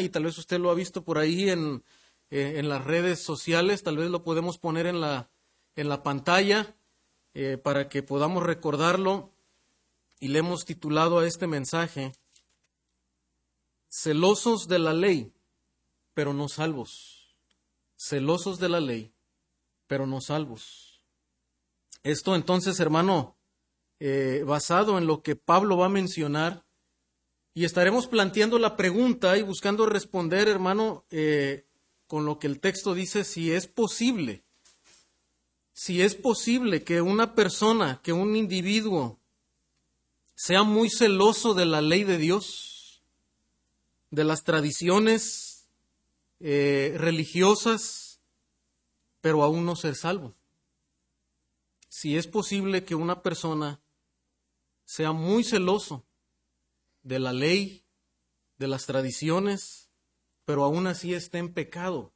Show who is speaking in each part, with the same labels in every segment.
Speaker 1: y tal vez usted lo ha visto por ahí en, eh, en las redes sociales, tal vez lo podemos poner en la, en la pantalla eh, para que podamos recordarlo y le hemos titulado a este mensaje Celosos de la ley, pero no salvos. Celosos de la ley, pero no salvos. Esto entonces, hermano, eh, basado en lo que Pablo va a mencionar, y estaremos planteando la pregunta y buscando responder, hermano, eh, con lo que el texto dice, si es posible, si es posible que una persona, que un individuo sea muy celoso de la ley de Dios, de las tradiciones eh, religiosas, pero aún no ser salvo. Si es posible que una persona sea muy celoso de la ley, de las tradiciones, pero aún así esté en pecado,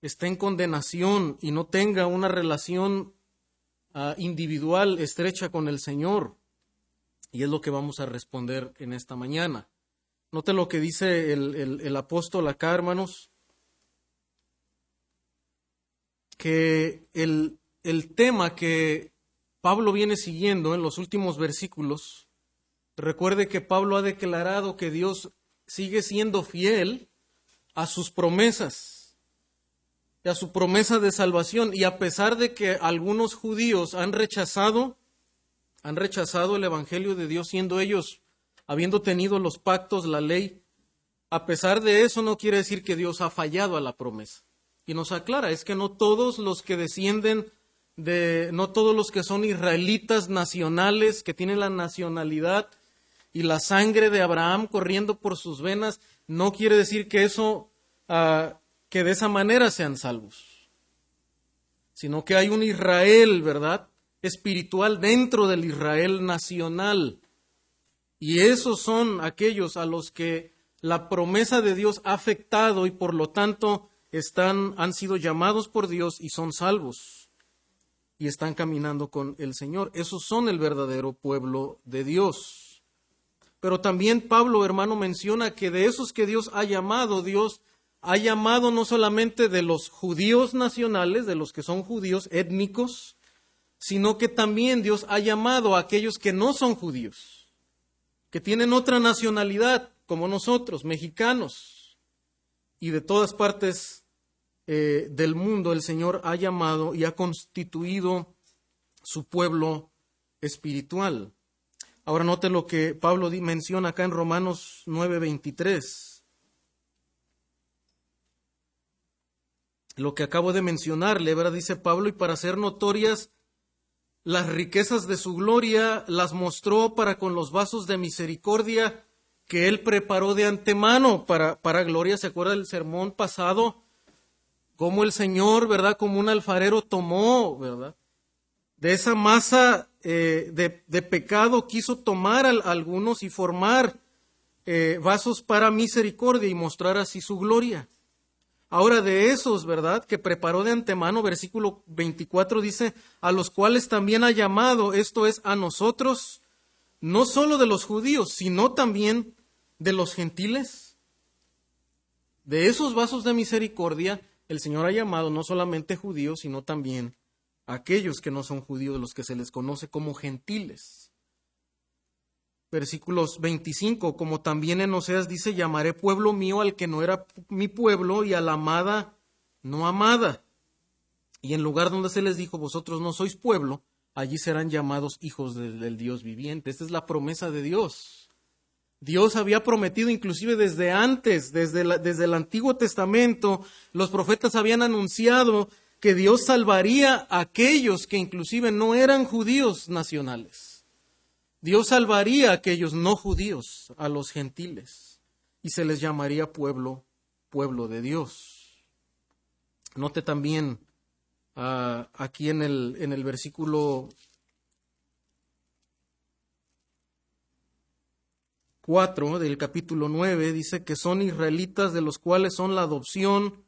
Speaker 1: esté en condenación y no tenga una relación uh, individual estrecha con el Señor. Y es lo que vamos a responder en esta mañana. Note lo que dice el, el, el apóstol acá, hermanos, que el, el tema que Pablo viene siguiendo en los últimos versículos, recuerde que Pablo ha declarado que Dios sigue siendo fiel a sus promesas, a su promesa de salvación, y a pesar de que algunos judíos han rechazado, han rechazado el Evangelio de Dios, siendo ellos, habiendo tenido los pactos, la ley, a pesar de eso no quiere decir que Dios ha fallado a la promesa. Y nos aclara, es que no todos los que descienden de, no todos los que son israelitas nacionales, que tienen la nacionalidad y la sangre de Abraham corriendo por sus venas, no quiere decir que eso, uh, que de esa manera sean salvos, sino que hay un Israel, ¿verdad? Espiritual dentro del Israel nacional. Y esos son aquellos a los que la promesa de Dios ha afectado y por lo tanto están, han sido llamados por Dios y son salvos y están caminando con el Señor. Esos son el verdadero pueblo de Dios. Pero también Pablo, hermano, menciona que de esos que Dios ha llamado, Dios ha llamado no solamente de los judíos nacionales, de los que son judíos étnicos, sino que también Dios ha llamado a aquellos que no son judíos, que tienen otra nacionalidad, como nosotros, mexicanos, y de todas partes eh, del mundo el Señor ha llamado y ha constituido su pueblo espiritual. Ahora note lo que Pablo menciona acá en Romanos 9:23. Lo que acabo de mencionarle, ¿verdad? Dice Pablo, y para ser notorias las riquezas de su gloria, las mostró para con los vasos de misericordia que él preparó de antemano para, para gloria. ¿Se acuerda del sermón pasado? Cómo el Señor, ¿verdad? Como un alfarero tomó, ¿verdad? De esa masa eh, de, pecado quiso tomar a, algunos y formar eh, vasos para misericordia y mostrar así su gloria. Ahora de esos, ¿verdad? Que preparó de antemano, versículo 24 dice, a los cuales también ha llamado, esto es, a nosotros, no solo de los judíos, sino también de los gentiles. De esos vasos de misericordia, el Señor ha llamado no solamente judíos, sino también aquellos que no son judíos, los que se les conoce como gentiles. Versículos 25, como también en Oseas dice, llamaré pueblo mío al que no era mi pueblo y a la amada no amada. Y en lugar donde se les dijo, vosotros no sois pueblo, allí serán llamados hijos del, Dios viviente. Esta es la promesa de Dios. Dios había prometido inclusive desde antes, desde, desde, el Antiguo Testamento, los profetas habían anunciado que Dios salvaría a aquellos que inclusive no eran judíos nacionales. Dios salvaría a aquellos no judíos, a los gentiles, y se les llamaría pueblo, pueblo de Dios. Note también uh, aquí en el, en el versículo 4 del capítulo 9 dice que son israelitas de los cuales son la adopción,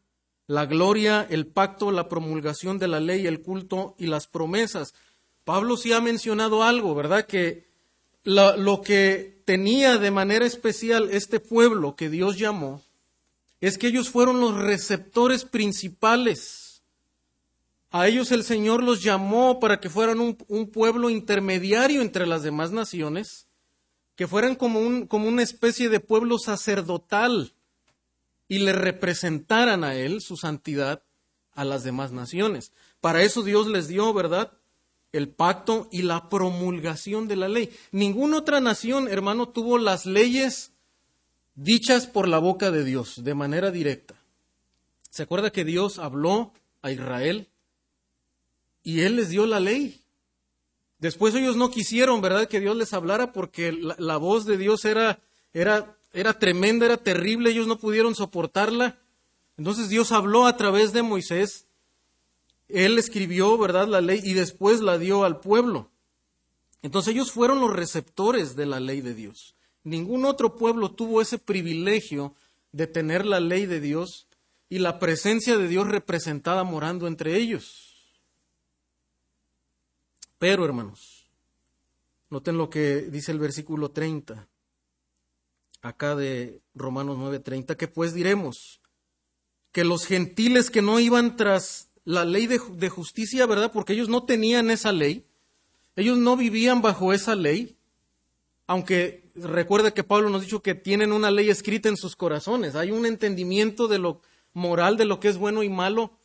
Speaker 1: la gloria, el pacto, la promulgación de la ley, el culto y las promesas. Pablo sí ha mencionado algo, ¿verdad? Que lo que tenía de manera especial este pueblo que Dios llamó es que ellos fueron los receptores principales. A ellos el Señor los llamó para que fueran un, pueblo intermediario entre las demás naciones, que fueran como una especie de pueblo sacerdotal y le representaran a Él, su santidad, a las demás naciones. Para eso Dios les dio, ¿verdad? El pacto y la promulgación de la ley. Ninguna otra nación, hermano, tuvo las leyes dichas por la boca de Dios de manera directa. ¿Se acuerda que Dios habló a Israel y Él les dio la ley? Después ellos no quisieron, ¿verdad?, que Dios les hablara porque la, la voz de Dios era, era, era tremenda, era terrible, ellos no pudieron soportarla. Entonces Dios habló a través de Moisés, él escribió, ¿verdad?, la ley y después la dio al pueblo. Entonces ellos fueron los receptores de la ley de Dios. Ningún otro pueblo tuvo ese privilegio de tener la ley de Dios y la presencia de Dios representada morando entre ellos. Pero, hermanos, noten lo que dice el versículo 30, acá de Romanos 9:30, que pues diremos, que los gentiles que no iban tras la ley de, justicia, ¿verdad? Porque ellos no tenían esa ley, ellos no vivían bajo esa ley, aunque recuerde que Pablo nos dicho que tienen una ley escrita en sus corazones, hay un entendimiento de lo moral, de lo que es bueno y malo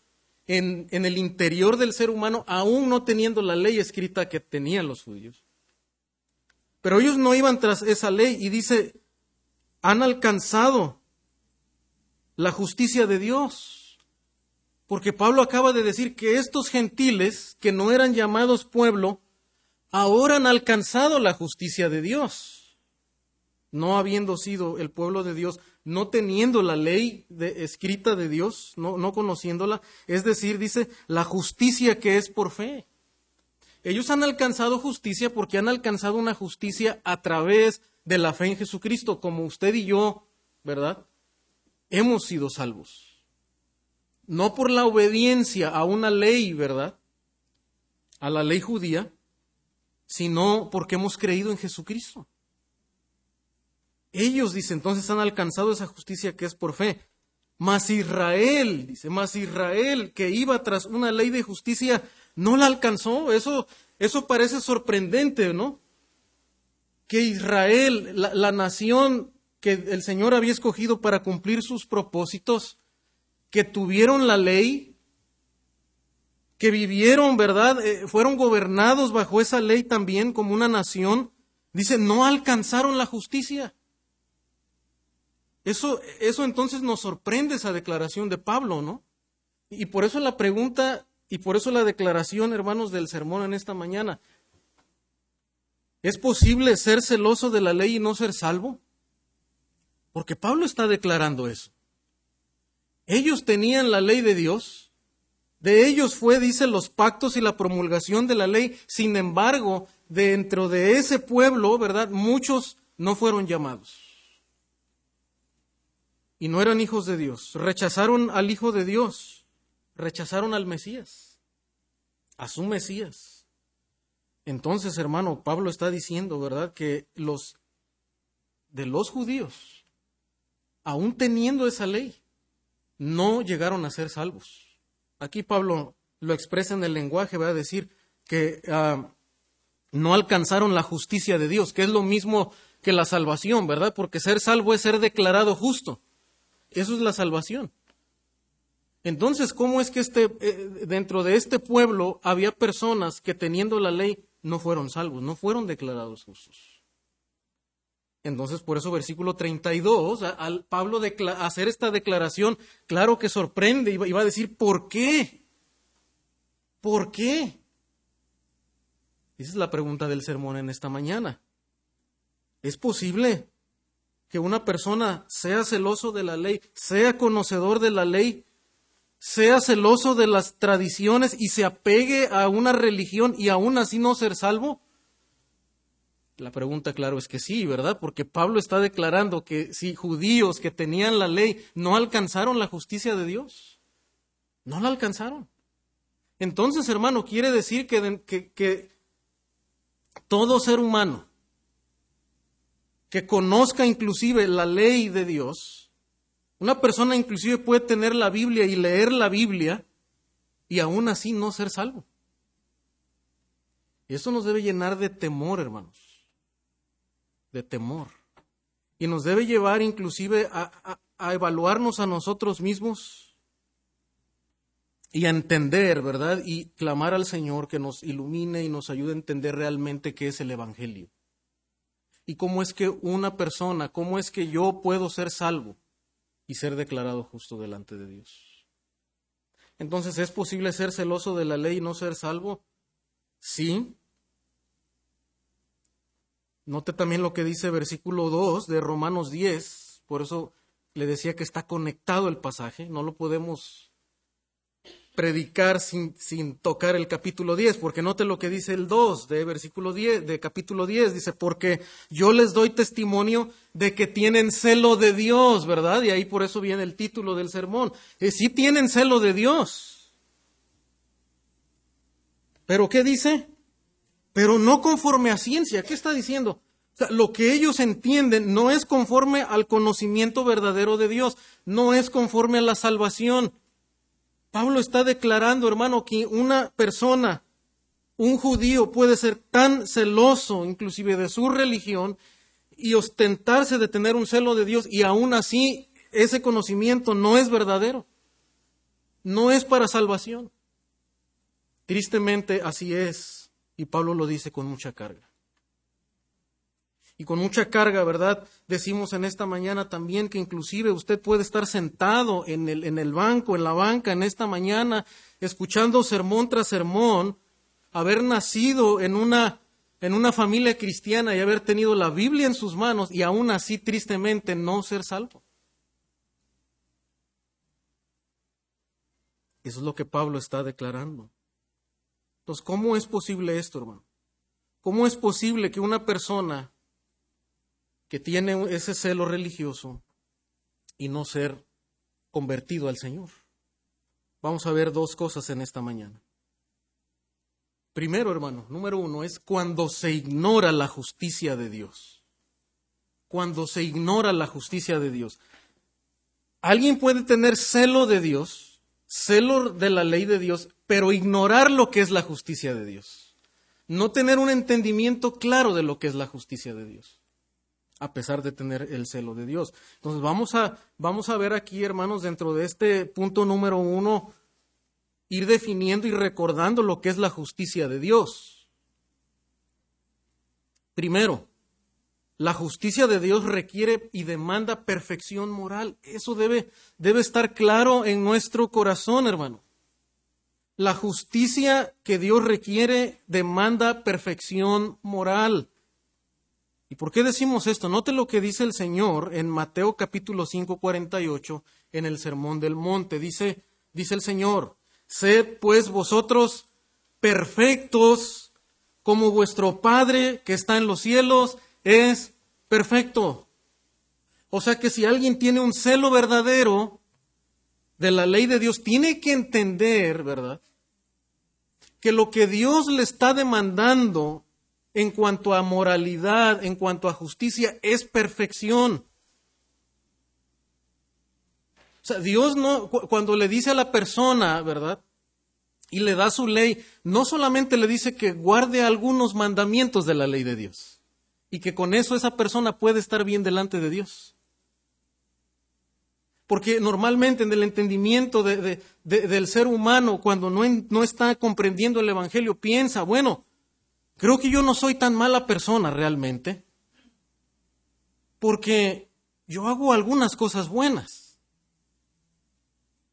Speaker 1: en, en el interior del ser humano, aún no teniendo la ley escrita que tenían los judíos. Pero ellos no iban tras esa ley y dice, han alcanzado la justicia de Dios. Porque Pablo acaba de decir que estos gentiles, que no eran llamados pueblo, ahora han alcanzado la justicia de Dios. No habiendo sido el pueblo de Dios, no teniendo la ley de, escrita de Dios, no, no conociéndola, es decir, dice, la justicia que es por fe. Ellos han alcanzado justicia porque han alcanzado una justicia a través de la fe en Jesucristo, como usted y yo, ¿verdad? hemos sido salvos. No por la obediencia a una ley, ¿verdad? A la ley judía, sino porque hemos creído en Jesucristo. Ellos, dice, entonces han alcanzado esa justicia que es por fe. Mas Israel, dice, mas Israel que iba tras una ley de justicia, no la alcanzó. Eso, eso parece sorprendente, ¿no? Que Israel, la, nación que el Señor había escogido para cumplir sus propósitos, que tuvieron la ley, que vivieron, ¿verdad? Eh, fueron gobernados bajo esa ley también como una nación. Dice, no alcanzaron la justicia. Eso, eso entonces nos sorprende esa declaración de Pablo, ¿no? Y por eso la pregunta y por eso la declaración, hermanos, del sermón en esta mañana. ¿Es posible ser celoso de la ley y no ser salvo? Porque Pablo está declarando eso. Ellos tenían la ley de Dios. De ellos fue, dice, los pactos y la promulgación de la ley. Sin embargo, dentro de ese pueblo, ¿verdad? Muchos no fueron llamados. Y no eran hijos de Dios. Rechazaron al Hijo de Dios. Rechazaron al Mesías. A su Mesías. Entonces, hermano, Pablo está diciendo, ¿verdad? Que los de los judíos aún teniendo esa ley, no llegaron a ser salvos. Aquí Pablo lo expresa en el lenguaje, va a decir que uh, no alcanzaron la justicia de Dios, que es lo mismo que la salvación, ¿verdad? Porque ser salvo es ser declarado justo. Eso es la salvación. Entonces, ¿cómo es que este, eh, dentro de este pueblo había personas que teniendo la ley no fueron salvos, no fueron declarados justos? Entonces, por eso versículo 32, al Pablo hacer esta declaración, claro que sorprende y va a decir, ¿por qué? ¿Por qué? Esa es la pregunta del sermón en esta mañana. ¿Es posible que una persona sea celoso de la ley, sea conocedor de la ley, sea celoso de las tradiciones y se apegue a una religión y aún así no ser salvo? La pregunta, claro, es que sí, ¿verdad? Porque Pablo está declarando que si judíos que tenían la ley no alcanzaron la justicia de Dios, no la alcanzaron. Entonces, hermano, quiere decir que, que, que todo ser humano que conozca inclusive la ley de Dios. Una persona inclusive puede tener la Biblia y leer la Biblia y aún así no ser salvo. Y eso nos debe llenar de temor, hermanos, de temor. Y nos debe llevar inclusive a, a evaluarnos a nosotros mismos y a entender, ¿verdad? Y clamar al Señor que nos ilumine y nos ayude a entender realmente qué es el Evangelio. Y cómo es que una persona, cómo es que yo puedo ser salvo y ser declarado justo delante de Dios. Entonces, ¿es posible ser celoso de la ley y no ser salvo? Sí. Note también lo que dice versículo 2 de Romanos 10, por eso le decía que está conectado el pasaje, no lo podemos predicar sin, sin, tocar el capítulo 10, porque note lo que dice el 2 de versículo 10, de capítulo 10, dice, porque yo les doy testimonio de que tienen celo de Dios, ¿verdad? Y ahí por eso viene el título del sermón. Eh, sí tienen celo de Dios. Pero ¿qué dice? Pero no conforme a ciencia. ¿Qué está diciendo? lo que ellos entienden no es conforme al conocimiento verdadero de Dios, no es conforme a la salvación. Pablo está declarando, hermano, que una persona, un judío, puede ser tan celoso, inclusive de su religión, y ostentarse de tener un celo de Dios, y aún así ese conocimiento no es verdadero, no es para salvación. Tristemente así es, y Pablo lo dice con mucha carga y con mucha carga, ¿verdad? Decimos en esta mañana también que inclusive usted puede estar sentado en el, en el banco, en la banca, en esta mañana, escuchando sermón tras sermón, haber nacido en una, en una familia cristiana y haber tenido la Biblia en sus manos y aún así tristemente no ser salvo. Eso es lo que Pablo está declarando. Entonces, ¿cómo es posible esto, hermano? ¿Cómo es posible que una persona que tiene ese celo religioso y no ser convertido al Señor. Vamos a ver dos cosas en esta mañana. Primero, hermano, número uno, es cuando se ignora la justicia de Dios. Cuando se ignora la justicia de Dios. Alguien puede tener celo de Dios, celo de la ley de Dios, pero ignorar lo que es la justicia de Dios. No tener un entendimiento claro de lo que es la justicia de Dios a pesar de tener el celo de Dios. Entonces vamos a, vamos a ver aquí, hermanos, dentro de este punto número uno, ir definiendo y recordando lo que es la justicia de Dios. Primero, la justicia de Dios requiere y demanda perfección moral. Eso debe, debe estar claro en nuestro corazón, hermano. La justicia que Dios requiere demanda perfección moral. ¿Y por qué decimos esto? Note lo que dice el Señor en Mateo capítulo 5, 48, en el Sermón del Monte. Dice, dice el Señor, sed pues vosotros perfectos como vuestro Padre que está en los cielos es perfecto. O sea que si alguien tiene un celo verdadero de la ley de Dios, tiene que entender, ¿verdad? Que lo que Dios le está demandando en cuanto a moralidad, en cuanto a justicia, es perfección. O sea, Dios no, cuando le dice a la persona, ¿verdad? Y le da su ley, no solamente le dice que guarde algunos mandamientos de la ley de Dios y que con eso esa persona puede estar bien delante de Dios. Porque normalmente en el entendimiento del ser humano, cuando no, no está comprendiendo el Evangelio, piensa, bueno, Creo que yo no soy tan mala persona realmente, porque yo hago algunas cosas buenas.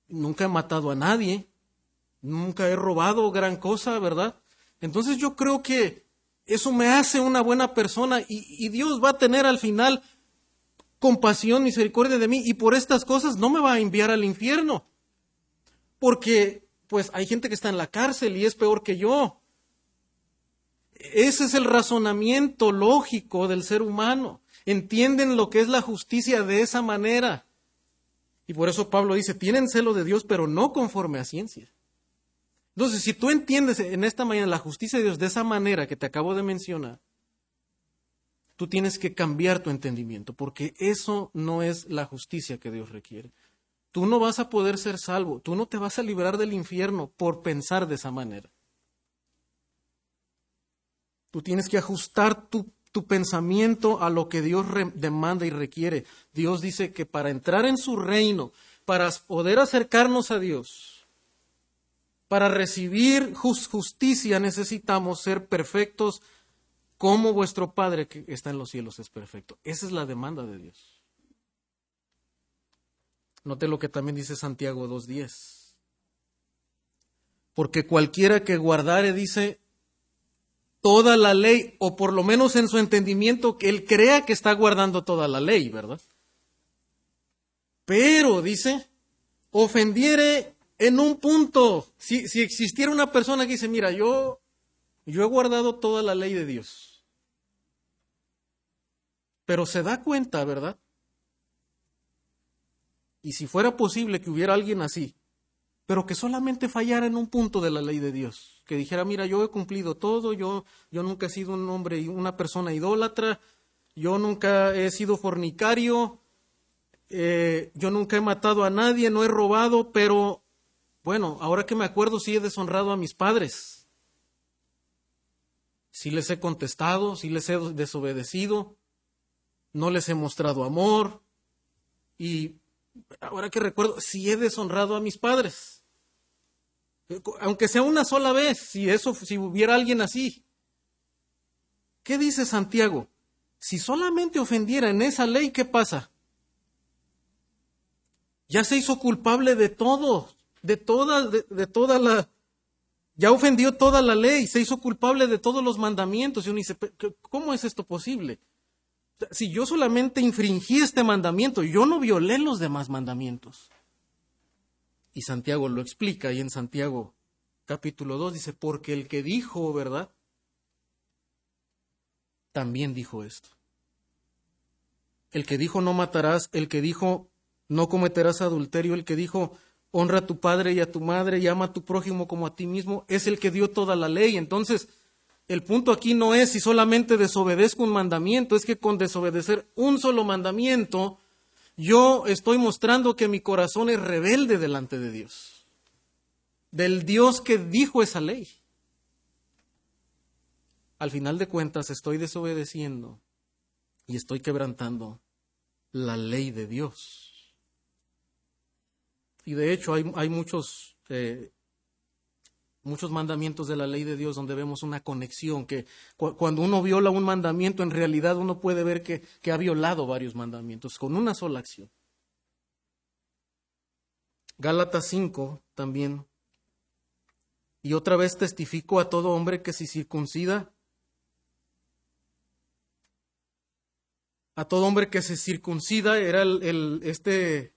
Speaker 1: Nunca he matado a nadie, nunca he robado gran cosa, ¿verdad? Entonces yo creo que eso me hace una buena persona y, Dios va a tener al final compasión, misericordia de mí y por estas cosas no me va a enviar al infierno. Porque pues hay gente que está en la cárcel y es peor que yo. Ese es el razonamiento lógico del ser humano. Entienden lo que es la justicia de esa manera. Y por eso Pablo dice, tienen celo de Dios, pero no conforme a ciencia. Entonces, si tú entiendes en esta mañana la justicia de Dios de esa manera que te acabo de mencionar, tú tienes que cambiar tu entendimiento, porque eso no es la justicia que Dios requiere. Tú no vas a poder ser salvo, tú no te vas a librar del infierno por pensar de esa manera. Tú tienes que ajustar tu, tu pensamiento a lo que Dios demanda y requiere. Dios dice que para entrar en su reino, para poder acercarnos a Dios, para recibir justicia necesitamos ser perfectos como vuestro Padre que está en los cielos es perfecto. Esa es la demanda de Dios. Note lo que también dice Santiago 2.10. Porque cualquiera que guardare, dice, toda la ley, o por lo menos en su entendimiento, que él crea que está guardando toda la ley, ¿verdad? Pero, dice, ofendiere en un punto, si, si existiera una persona que dice, mira, yo, yo he guardado toda la ley de Dios, pero se da cuenta, ¿verdad? Y si fuera posible que hubiera alguien así, pero que solamente fallara en un punto de la ley de Dios, que dijera, mira, yo he cumplido todo, yo, yo nunca he sido un hombre, una persona idólatra, yo nunca he sido fornicario, eh, yo nunca he matado a nadie, no he robado, pero bueno, ahora que me acuerdo, sí he deshonrado a mis padres. Sí les he contestado, sí les he desobedecido, no les he mostrado amor. Y ahora que recuerdo, sí he deshonrado a mis padres aunque sea una sola vez, si eso, si hubiera alguien así. ¿Qué dice Santiago? Si solamente ofendiera en esa ley, ¿qué pasa? Ya se hizo culpable de todo, de toda, de, toda la, ya ofendió toda la ley, se hizo culpable de todos los mandamientos. Y uno dice, ¿cómo es esto posible? Si yo solamente infringí este mandamiento, yo no violé los demás mandamientos. Y Santiago lo explica y en Santiago capítulo 2 dice, porque el que dijo, ¿verdad? También dijo esto. El que dijo no matarás, el que dijo no cometerás adulterio, el que dijo honra a tu padre y a tu madre y ama a tu prójimo como a ti mismo, es el que dio toda la ley. Entonces, el punto aquí no es si solamente desobedezco un mandamiento, es que con desobedecer un solo mandamiento, yo estoy mostrando que mi corazón es rebelde delante de Dios, del Dios que dijo esa ley. Al final de cuentas estoy desobedeciendo y estoy quebrantando la ley de Dios. Y de hecho hay, hay muchos eh, muchos mandamientos de la ley de Dios donde vemos una conexión, que cuando uno viola un mandamiento, en realidad uno puede ver que, que ha violado varios mandamientos con una sola acción. Gálatas 5 también. Y otra vez testifico a todo hombre que se circuncida, a todo hombre que se circuncida, era el, este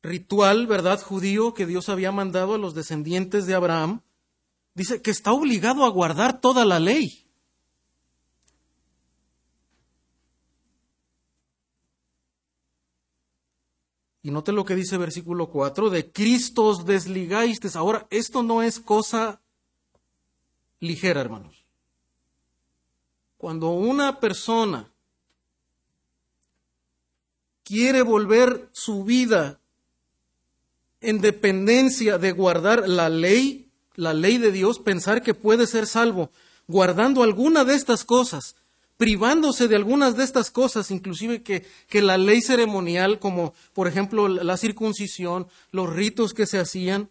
Speaker 1: ritual, ¿verdad?, judío que Dios había mandado a los descendientes de Abraham, Dice que está obligado a guardar toda la ley. Y note lo que dice versículo 4, de Cristo os. Ahora, esto no es cosa ligera, hermanos. Cuando una persona quiere volver su vida en dependencia de guardar la ley, la ley de Dios, pensar que puede ser salvo guardando alguna de estas cosas, privándose de algunas de estas cosas, inclusive que, que la ley ceremonial, como por ejemplo la circuncisión, los ritos que se hacían,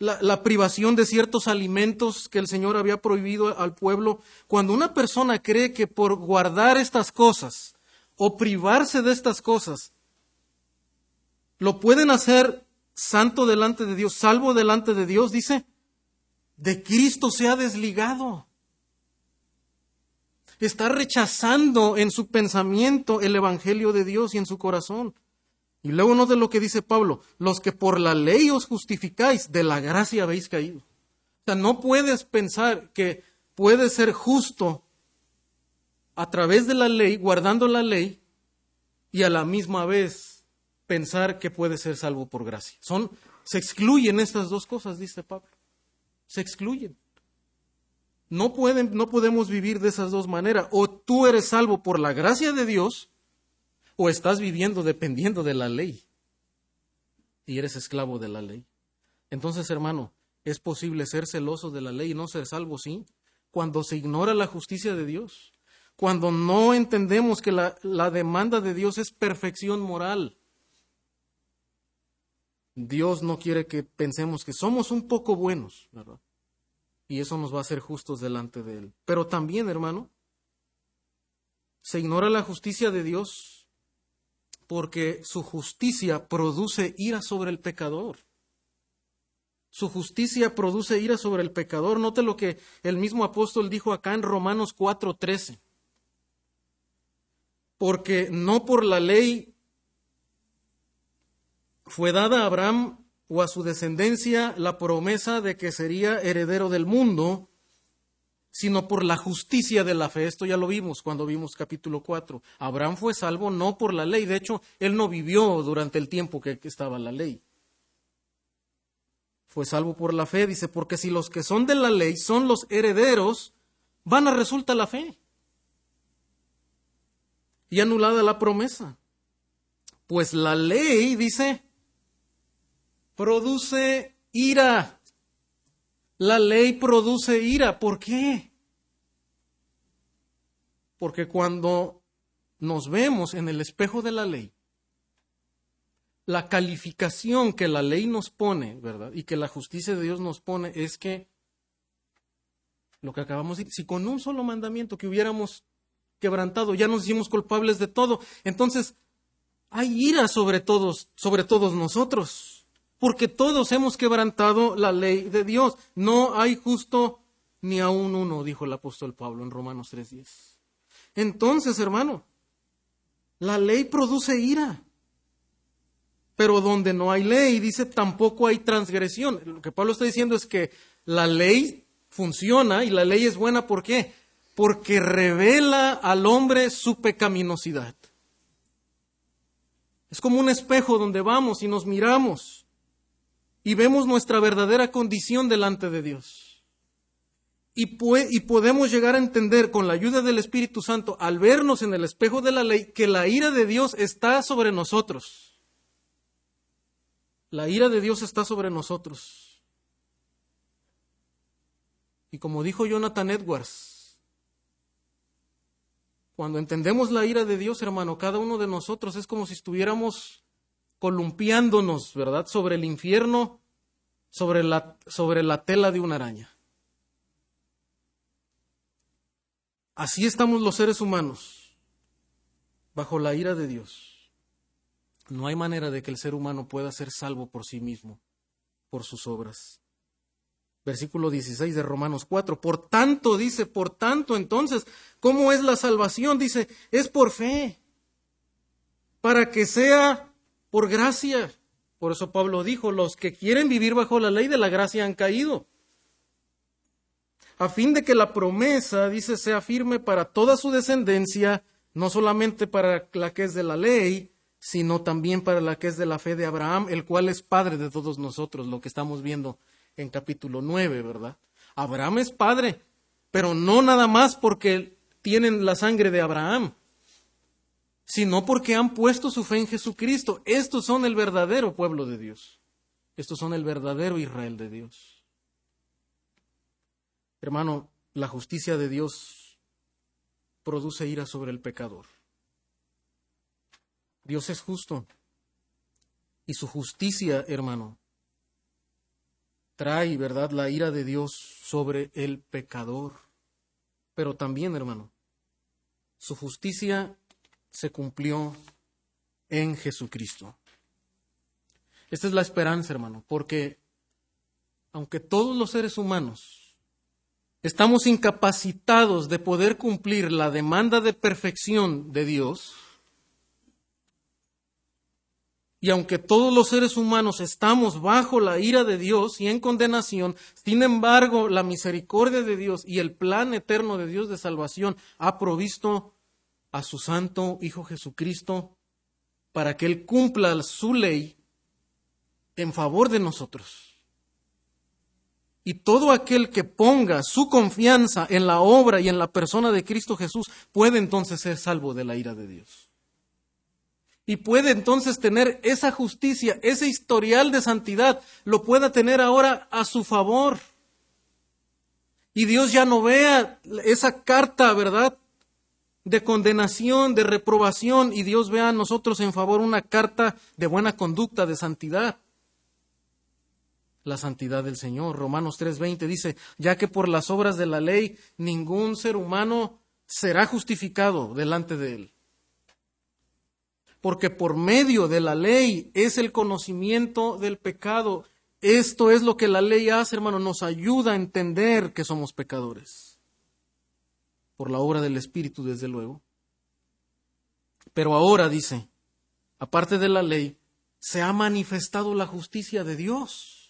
Speaker 1: la, la, privación de ciertos alimentos que el Señor había prohibido al pueblo, cuando una persona cree que por guardar estas cosas o privarse de estas cosas, lo pueden hacer santo delante de Dios, salvo delante de Dios, dice, de Cristo se ha desligado. Está rechazando en su pensamiento el Evangelio de Dios y en su corazón. Y luego no de lo que dice Pablo, los que por la ley os justificáis, de la gracia habéis caído. O sea, no puedes pensar que puedes ser justo a través de la ley, guardando la ley, y a la misma vez pensar que puede ser salvo por gracia. Son, se excluyen estas dos cosas, dice Pablo. Se excluyen. no, pueden, no podemos vivir de esas dos maneras. O tú eres salvo por la gracia de Dios, o estás viviendo dependiendo de la ley. Y eres esclavo de la ley. Entonces, hermano, ¿es posible ser celoso de la ley y no ser salvo? Sí. Cuando se ignora la justicia de Dios. Cuando no entendemos que la, la demanda de Dios es perfección moral. Dios no quiere que pensemos que somos un poco buenos, ¿verdad? Y eso nos va a hacer justos delante de Él. Pero también, hermano, se ignora la justicia de Dios porque su justicia produce ira sobre el pecador. Su justicia produce ira sobre el pecador. Note lo que el mismo apóstol dijo acá en Romanos 4:13. Porque no por la ley fue dada a Abraham o a su descendencia la promesa de que sería heredero del mundo, sino por la justicia de la fe. Esto ya lo vimos cuando vimos capítulo 4. Abraham fue salvo no por la ley, de hecho, él no vivió durante el tiempo que estaba la ley. Fue salvo por la fe, dice, porque si los que son de la ley son los herederos, van a resulta la fe. Y anulada la promesa. Pues la ley, dice, produce ira. La ley produce ira. ¿Por qué? Porque cuando nos vemos en el espejo de la ley, la calificación que la ley nos pone, ¿verdad? Y que la justicia de Dios nos pone es que lo que acabamos de decir, si con un solo mandamiento que hubiéramos quebrantado ya nos hicimos culpables de todo, entonces hay ira sobre todos, sobre todos nosotros porque todos hemos quebrantado la ley de Dios. No hay justo ni aún uno, dijo el apóstol Pablo en Romanos 3:10. Entonces, hermano, la ley produce ira. Pero donde no hay ley, dice, tampoco hay transgresión. Lo que Pablo está diciendo es que la ley funciona y la ley es buena. ¿Por qué? Porque revela al hombre su pecaminosidad. Es como un espejo donde vamos y nos miramos y vemos nuestra verdadera condición delante de Dios. Y, y, podemos llegar a entender con la ayuda del Espíritu Santo, al vernos en el espejo de la ley, que la ira de Dios está sobre nosotros. La ira de Dios está sobre nosotros. Y como dijo Jonathan Edwards, cuando entendemos la ira de Dios, hermano, cada uno de nosotros es como si estuviéramos columpiándonos, ¿verdad?, sobre el infierno, sobre la, sobre la tela de una araña. Así estamos los seres humanos, bajo la ira de Dios. No hay manera de que el ser humano pueda ser salvo por sí mismo, por sus obras. Versículo 16 de Romanos 4. Por tanto, dice, por tanto, entonces, ¿cómo es la salvación? Dice, es por fe, para que sea por gracia. Por eso Pablo dijo, los que quieren vivir bajo la ley de la gracia han caído. A fin de que la promesa, dice, sea firme para toda su descendencia, no solamente para la que es de la ley, sino también para la que es de la fe de Abraham, el cual es padre de todos nosotros, lo que estamos viendo en capítulo 9, ¿verdad? Abraham es padre, pero no nada más porque tienen la sangre de Abraham, sino porque han puesto su fe en Jesucristo. Estos son el verdadero pueblo de Dios. Estos son el verdadero Israel de Dios. Hermano, la justicia de Dios produce ira sobre el pecador. Dios es justo. Y su justicia, hermano, trae, ¿verdad?, la ira de Dios sobre el pecador. Pero también, hermano, su justicia se cumplió en Jesucristo. Esta es la esperanza, hermano, porque aunque todos los seres humanos estamos incapacitados de poder cumplir la demanda de perfección de Dios, y aunque todos los seres humanos estamos bajo la ira de Dios y en condenación, sin embargo, la misericordia de Dios y el plan eterno de Dios de salvación ha provisto a su santo Hijo Jesucristo para que Él cumpla su ley en favor de nosotros. Y todo aquel que ponga su confianza en la obra y en la persona de Cristo Jesús puede entonces ser salvo de la ira de Dios. Y puede entonces tener esa justicia, ese historial de santidad, lo pueda tener ahora a su favor. Y Dios ya no vea esa carta, ¿verdad? De condenación, de reprobación, y Dios vea a nosotros en favor una carta de buena conducta, de santidad la santidad del Señor. Romanos 3:20 dice, ya que por las obras de la ley ningún ser humano será justificado delante de él. Porque por medio de la ley es el conocimiento del pecado. Esto es lo que la ley hace, hermano, nos ayuda a entender que somos pecadores. Por la obra del Espíritu, desde luego. Pero ahora dice, aparte de la ley, se ha manifestado la justicia de Dios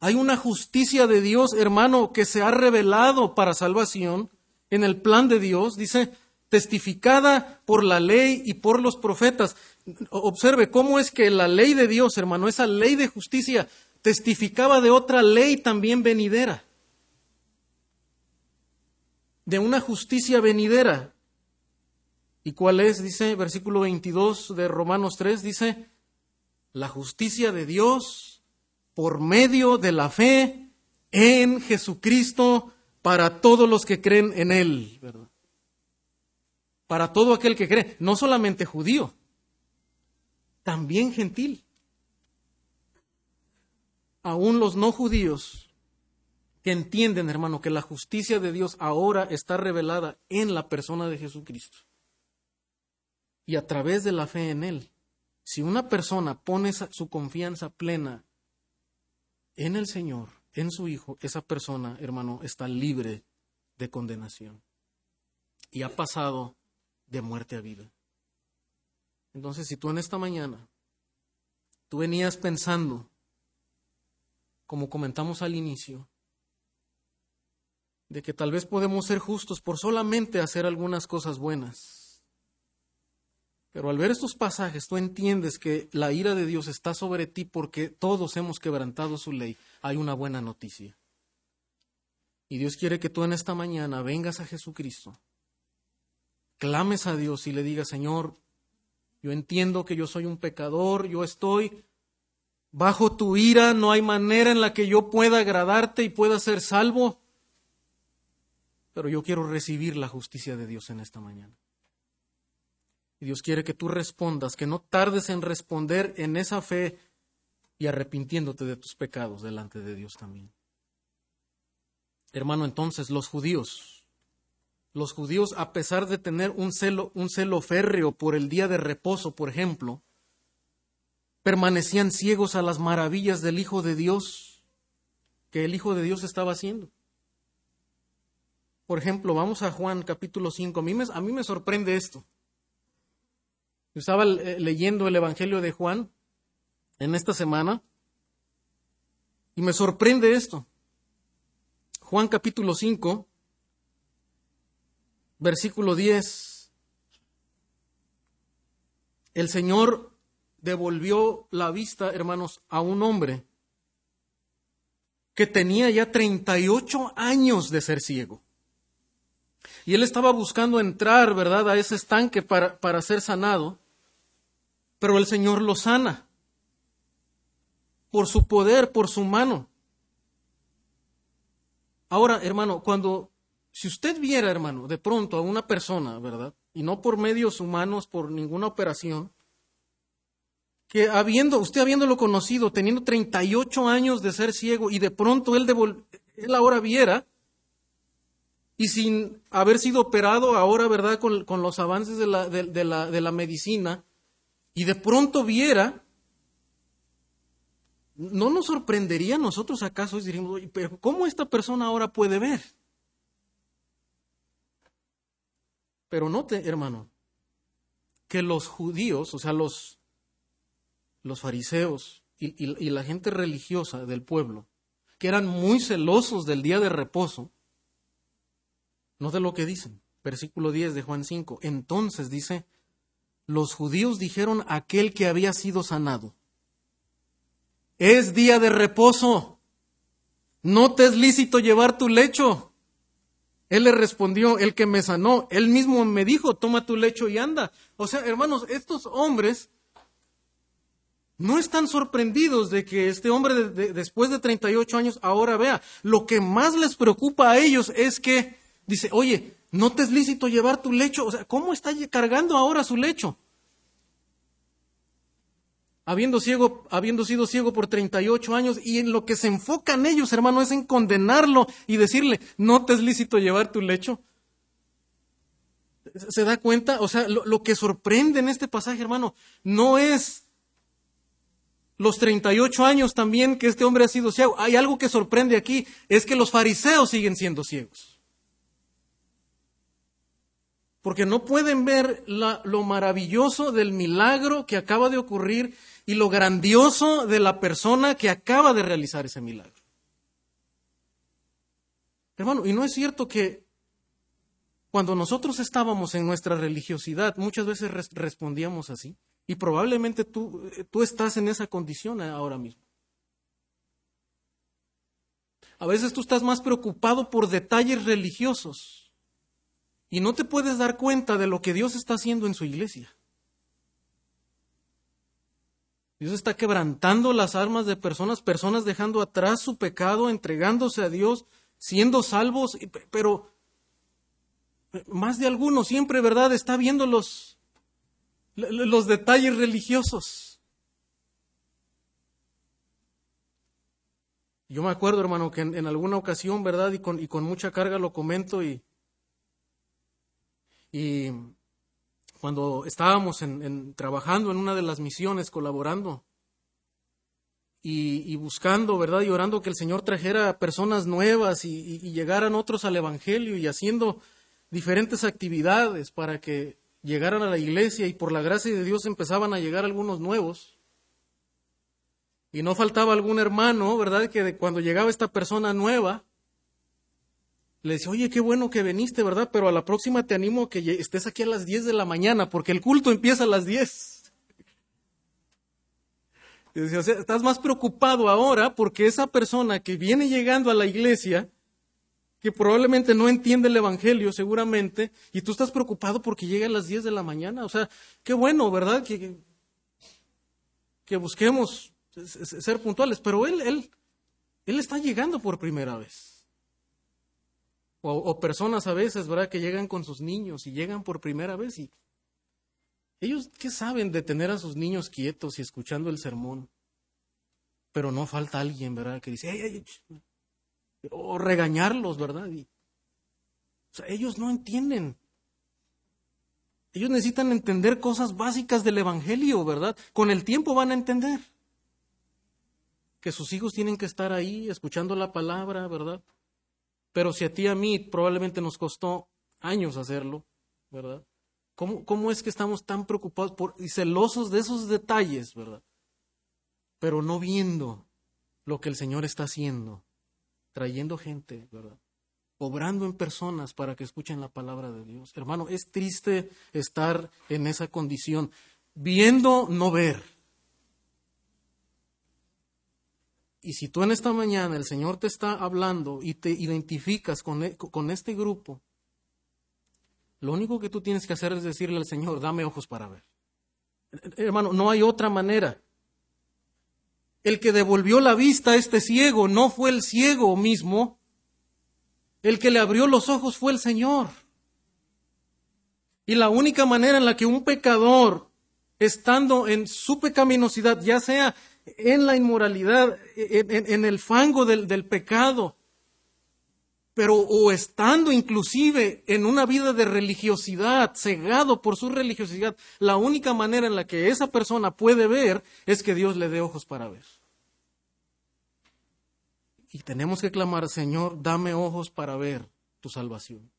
Speaker 1: hay una justicia de Dios, hermano, que se ha revelado para salvación en el plan de Dios, dice, testificada por la ley y por los profetas. Observe cómo es que la ley de Dios, hermano, esa ley de justicia, testificaba de otra ley también venidera, de una justicia venidera. ¿Y cuál es? Dice versículo 22 de Romanos 3, dice, la justicia de Dios por medio de la fe en Jesucristo para todos los que creen en Él. Para todo aquel que cree, no solamente judío, también gentil. Aún los no judíos que entienden, hermano, que la justicia de Dios ahora está revelada en la persona de Jesucristo. Y a través de la fe en Él, si una persona pone su confianza plena en el Señor, en su Hijo, esa persona, hermano, está libre de condenación y ha pasado de muerte a vida. Entonces, si tú en esta mañana, tú venías pensando, como comentamos al inicio, de que tal vez podemos ser justos por solamente hacer algunas cosas buenas, pero al ver estos pasajes, tú entiendes que la ira de Dios está sobre ti porque todos hemos quebrantado su ley. Hay una buena noticia. Y Dios quiere que tú en esta mañana vengas a Jesucristo, clames a Dios y le digas, Señor, yo entiendo que yo soy un pecador, yo estoy bajo tu ira, no hay manera en la que yo pueda agradarte y pueda ser salvo, pero yo quiero recibir la justicia de Dios en esta mañana. Y Dios quiere que tú respondas, que no tardes en responder en esa fe y arrepintiéndote de tus pecados delante de Dios también. Hermano, entonces los judíos, los judíos a pesar de tener un celo, un celo férreo por el día de reposo, por ejemplo, permanecían ciegos a las maravillas del Hijo de Dios que el Hijo de Dios estaba haciendo. Por ejemplo, vamos a Juan capítulo 5. A mí me, a mí me sorprende esto. Estaba eh, leyendo el Evangelio de Juan en esta semana y me sorprende esto. Juan capítulo 5, versículo 10. El Señor devolvió la vista, hermanos, a un hombre que tenía ya 38 años de ser ciego. Y él estaba buscando entrar, ¿verdad?, a ese estanque para, para ser sanado pero el Señor lo sana por su poder, por su mano. Ahora, hermano, cuando, si usted viera, hermano, de pronto a una persona, ¿verdad? Y no por medios humanos, por ninguna operación, que habiendo, usted habiéndolo conocido, teniendo 38 años de ser ciego, y de pronto él, él ahora viera, y sin haber sido operado ahora, ¿verdad? Con, los avances de la, de, la, de la medicina, y de pronto viera, ¿no nos sorprendería a nosotros acaso? Diríamos, ¿cómo esta persona ahora puede ver? Pero note, hermano, que los judíos, o sea, los, los fariseos y, y la gente religiosa del pueblo, que eran muy celosos del día de reposo, no de lo que dicen. Versículo 10 de Juan 5. Entonces dice, los judíos dijeron a aquel que había sido sanado, es día de reposo, no te es lícito llevar tu lecho. Él le respondió, el que me sanó, él mismo me dijo, toma tu lecho y anda. O sea, hermanos, estos hombres no están sorprendidos de que este hombre después de 38 años ahora vea. Lo que más les preocupa a ellos es que dice, oye, no te es lícito llevar tu lecho. O sea, ¿cómo está cargando ahora su lecho? Habiendo, ciego, habiendo sido ciego por 38 años y en lo que se enfocan ellos, hermano, es en condenarlo y decirle, no te es lícito llevar tu lecho. ¿Se da cuenta? O sea, lo, lo que sorprende en este pasaje, hermano, no es los 38 años también que este hombre ha sido ciego. Hay algo que sorprende aquí, es que los fariseos siguen siendo ciegos. Porque no pueden ver lo maravilloso del milagro que acaba de ocurrir y lo grandioso de la persona que acaba de realizar ese milagro. Hermano, y no es cierto que cuando nosotros estábamos en nuestra religiosidad, muchas veces respondíamos así. Y probablemente tú, tú estás en esa condición ahora mismo. A veces tú estás más preocupado por detalles religiosos y no te puedes dar cuenta de lo que Dios está haciendo en su iglesia. Dios está quebrantando las armas de personas, personas dejando atrás su pecado, entregándose a Dios, siendo salvos, pero más de alguno siempre, ¿verdad?, está viendo los, los detalles religiosos. Yo me acuerdo, hermano, que en, alguna ocasión, ¿verdad? Y con, y con, mucha carga lo comento y, y cuando estábamos en, trabajando en una de las misiones, colaborando y, buscando, ¿verdad? Y orando que el Señor trajera personas nuevas y llegaran otros al Evangelio y haciendo diferentes actividades para que llegaran a la iglesia y por la gracia de Dios empezaban a llegar algunos nuevos. Y no faltaba algún hermano, ¿verdad? Que cuando llegaba esta persona nueva, le decía, oye, qué bueno que viniste, ¿verdad? Pero a la próxima te animo a que estés aquí a las 10 de la mañana, porque el culto empieza a las 10. Y decía, o sea, estás más preocupado ahora porque esa persona que viene llegando a la iglesia que probablemente no entiende el Evangelio seguramente, y tú estás preocupado porque llega a las 10 de la mañana. O sea, qué bueno, ¿verdad? Que, que busquemos ser puntuales, pero él, él, él está llegando por primera vez. O, personas a veces, ¿verdad? Que llegan con sus niños y llegan por primera vez y ellos, ¿qué saben de tener a sus niños quietos y escuchando el sermón? Pero no falta alguien, ¿verdad? Que dice, o regañarlos, ¿verdad? sea, ellos no entienden. Ellos necesitan entender cosas básicas del Evangelio, ¿verdad? Con el tiempo van a entender que sus hijos tienen que estar ahí escuchando la palabra, ¿verdad? Pero si a ti a mí probablemente nos costó años hacerlo, ¿verdad? ¿Cómo, cómo es que estamos tan preocupados por, y celosos de esos detalles, ¿verdad? Pero no viendo lo que el Señor está haciendo trayendo gente, ¿verdad? Obrando en personas para que escuchen la palabra de Dios. Hermano, es triste estar en esa condición, viendo, no ver. Y si tú en esta mañana el Señor te está hablando y te identificas con, e, con este grupo, lo único que tú tienes que hacer es decirle al Señor, dame ojos para ver. Hermano, no hay otra manera. El que devolvió la vista a este ciego no fue el ciego mismo. El que le abrió los ojos fue el Señor. Y la única manera en la que un pecador, estando en su pecaminosidad, ya sea en la inmoralidad, en, el fango del, del pecado, pero o estando inclusive en una vida de religiosidad, cegado por su religiosidad, la única manera en la que esa persona puede ver es que Dios le dé ojos para ver. Y tenemos que clamar, Señor, dame ojos para ver tu salvación.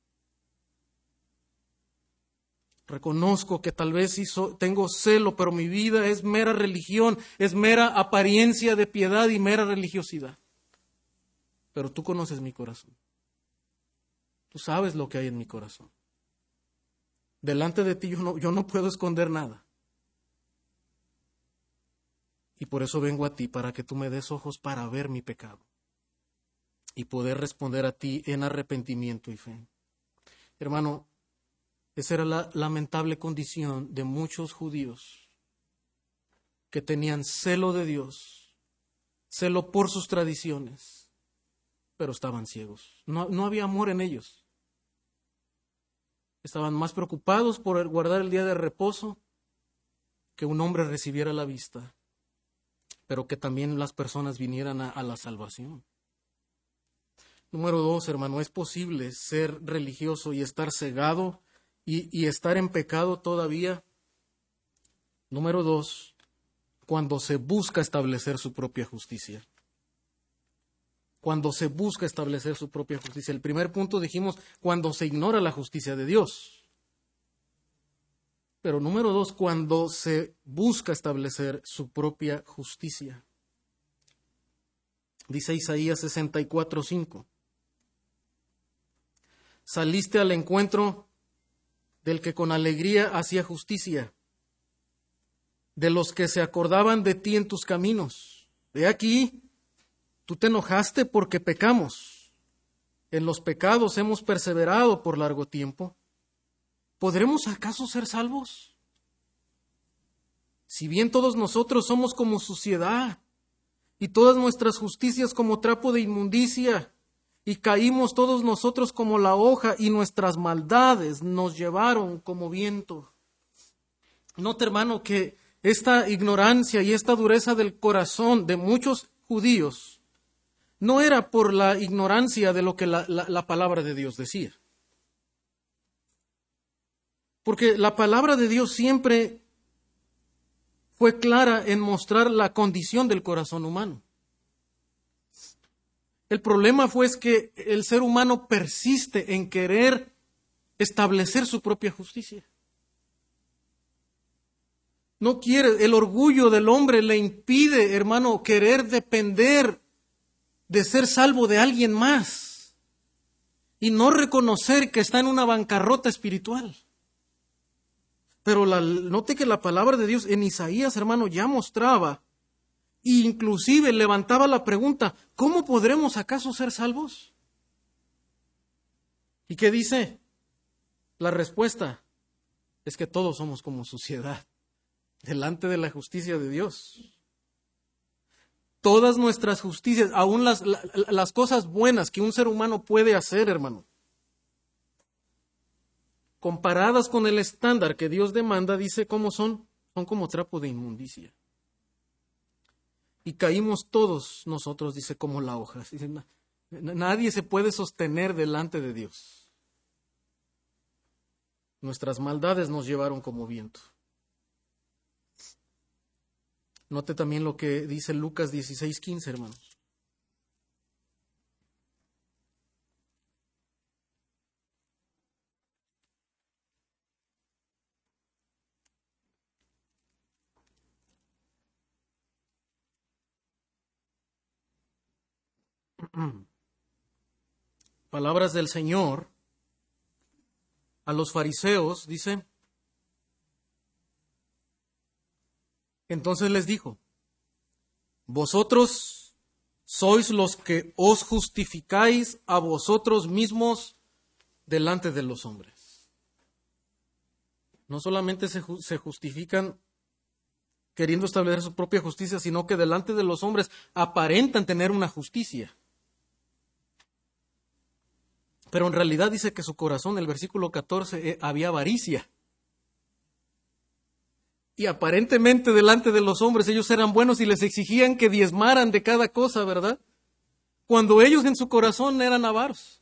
Speaker 1: Reconozco que tal vez tengo celo, pero mi vida es mera religión, es mera apariencia de piedad y mera religiosidad. Pero tú conoces mi corazón. Tú sabes lo que hay en mi corazón. Delante de ti yo no, yo no puedo esconder nada. Y por eso vengo a ti, para que tú me des ojos para ver mi pecado y poder responder a ti en arrepentimiento y fe. Hermano, esa era la lamentable condición de muchos judíos que tenían celo de Dios, celo por sus tradiciones, pero estaban ciegos. No, no había amor en ellos. Estaban más preocupados por guardar el día de reposo que un hombre recibiera la vista, pero que también las personas vinieran a, la salvación. Número dos, hermano, es posible ser religioso y estar cegado y, estar en pecado todavía. Número dos, cuando se busca establecer su propia justicia. Cuando se busca establecer su propia justicia. El primer punto dijimos, cuando se ignora la justicia de Dios. Pero número dos, cuando se busca establecer su propia justicia. Dice Isaías 64, 5. Saliste al encuentro del que con alegría hacía justicia, de los que se acordaban de ti en tus caminos. De aquí, tú te enojaste porque pecamos. En los pecados hemos perseverado por largo tiempo. ¿podremos acaso ser salvos? Si bien todos nosotros somos como suciedad y todas nuestras justicias como trapo de inmundicia, y caímos todos nosotros como la hoja y nuestras maldades nos llevaron como viento. Note, hermano, que esta ignorancia y esta dureza del corazón de muchos judíos no era por la ignorancia de lo que la, la palabra de Dios decía. Porque la palabra de Dios siempre fue clara en mostrar la condición del corazón humano. El problema fue que el ser humano persiste en querer establecer su propia justicia. No quiere, el orgullo del hombre le impide, hermano, querer depender de ser salvo de alguien más y no reconocer que está en una bancarrota espiritual. Pero note que la palabra de Dios en Isaías, hermano, ya mostraba, inclusive levantaba la pregunta, ¿cómo podremos acaso ser salvos? ¿Y qué dice? La respuesta es que todos somos como suciedad delante de la justicia de Dios. Todas nuestras justicias, aún las, las cosas buenas que un ser humano puede hacer, hermano, comparadas con el estándar que Dios demanda, dice cómo son, son como trapo de inmundicia. Y caímos todos nosotros, dice, como la hoja. nadie se puede sostener delante de Dios. Nuestras maldades nos llevaron como viento. Note también lo que dice Lucas 16:15, hermanos. Palabras del Señor a los fariseos, dice. Entonces les dijo, vosotros sois los que os justificáis a vosotros mismos delante de los hombres. No solamente se, se justifican queriendo establecer su propia justicia, sino que delante de los hombres aparentan tener una justicia. Pero en realidad dice que su corazón, el versículo 14, eh, había avaricia. Y aparentemente delante de los hombres ellos eran buenos y les exigían que diezmaran de cada cosa, ¿verdad? Cuando ellos en su corazón eran avaros.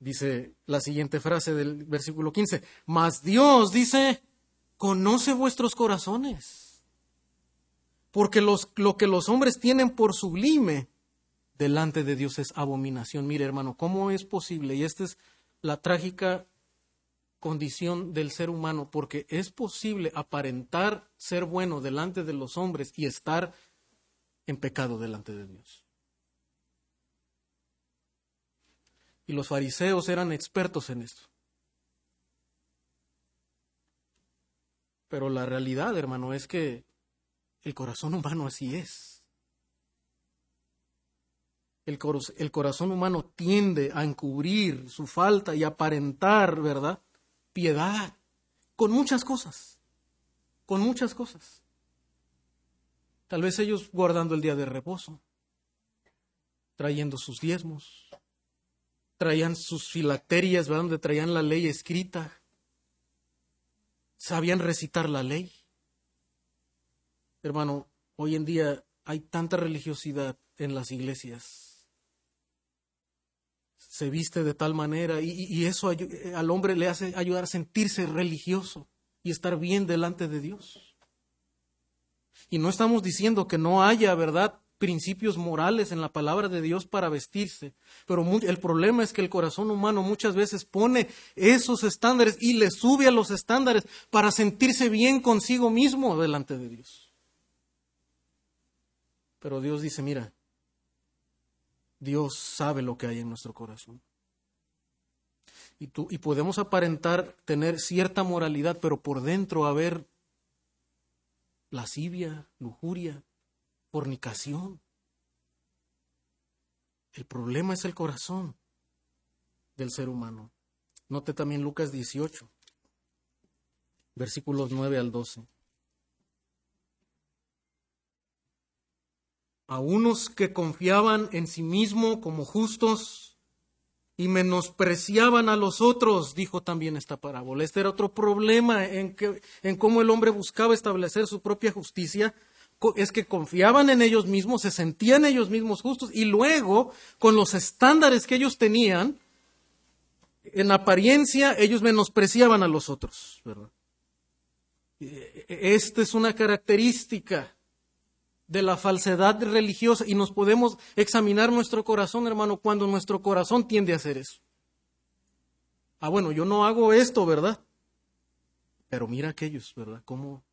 Speaker 1: Dice la siguiente frase del versículo 15, mas Dios dice, conoce vuestros corazones, porque los, lo que los hombres tienen por sublime delante de Dios es abominación. Mire, hermano, ¿cómo es posible? Y esta es la trágica condición del ser humano, porque es posible aparentar ser bueno delante de los hombres y estar en pecado delante de Dios. Y los fariseos eran expertos en esto. Pero la realidad, hermano, es que el corazón humano así es. El, el corazón humano tiende a encubrir su falta y aparentar, ¿verdad? Piedad con muchas cosas, con muchas cosas. Tal vez ellos guardando el día de reposo, trayendo sus diezmos, traían sus filacterias, ¿verdad? Donde traían la ley escrita, sabían recitar la ley. Hermano, hoy en día hay tanta religiosidad en las iglesias. Se viste de tal manera y, eso al hombre le hace ayudar a sentirse religioso y estar bien delante de Dios. Y no estamos diciendo que no haya, ¿verdad?, principios morales en la palabra de Dios para vestirse. Pero el problema es que el corazón humano muchas veces pone esos estándares y le sube a los estándares para sentirse bien consigo mismo delante de Dios. Pero Dios dice, mira, Dios sabe lo que hay en nuestro corazón. Y, tú, y podemos aparentar tener cierta moralidad, pero por dentro haber lascivia, lujuria, fornicación. El problema es el corazón del ser humano. Note también Lucas 18, versículos 9 al 12. A unos que confiaban en sí mismo como justos y menospreciaban a los otros, dijo también esta parábola. Este era otro problema en, que, en cómo el hombre buscaba establecer su propia justicia es que confiaban en ellos mismos, se sentían ellos mismos justos y luego, con los estándares que ellos tenían, en apariencia ellos menospreciaban a los otros. E, e, esta es una característica de la falsedad religiosa y nos podemos examinar nuestro corazón, hermano, cuando nuestro corazón tiende a hacer eso. Ah, bueno, yo no hago esto, ¿verdad? Pero mira aquellos, ¿verdad? ¿Cómo,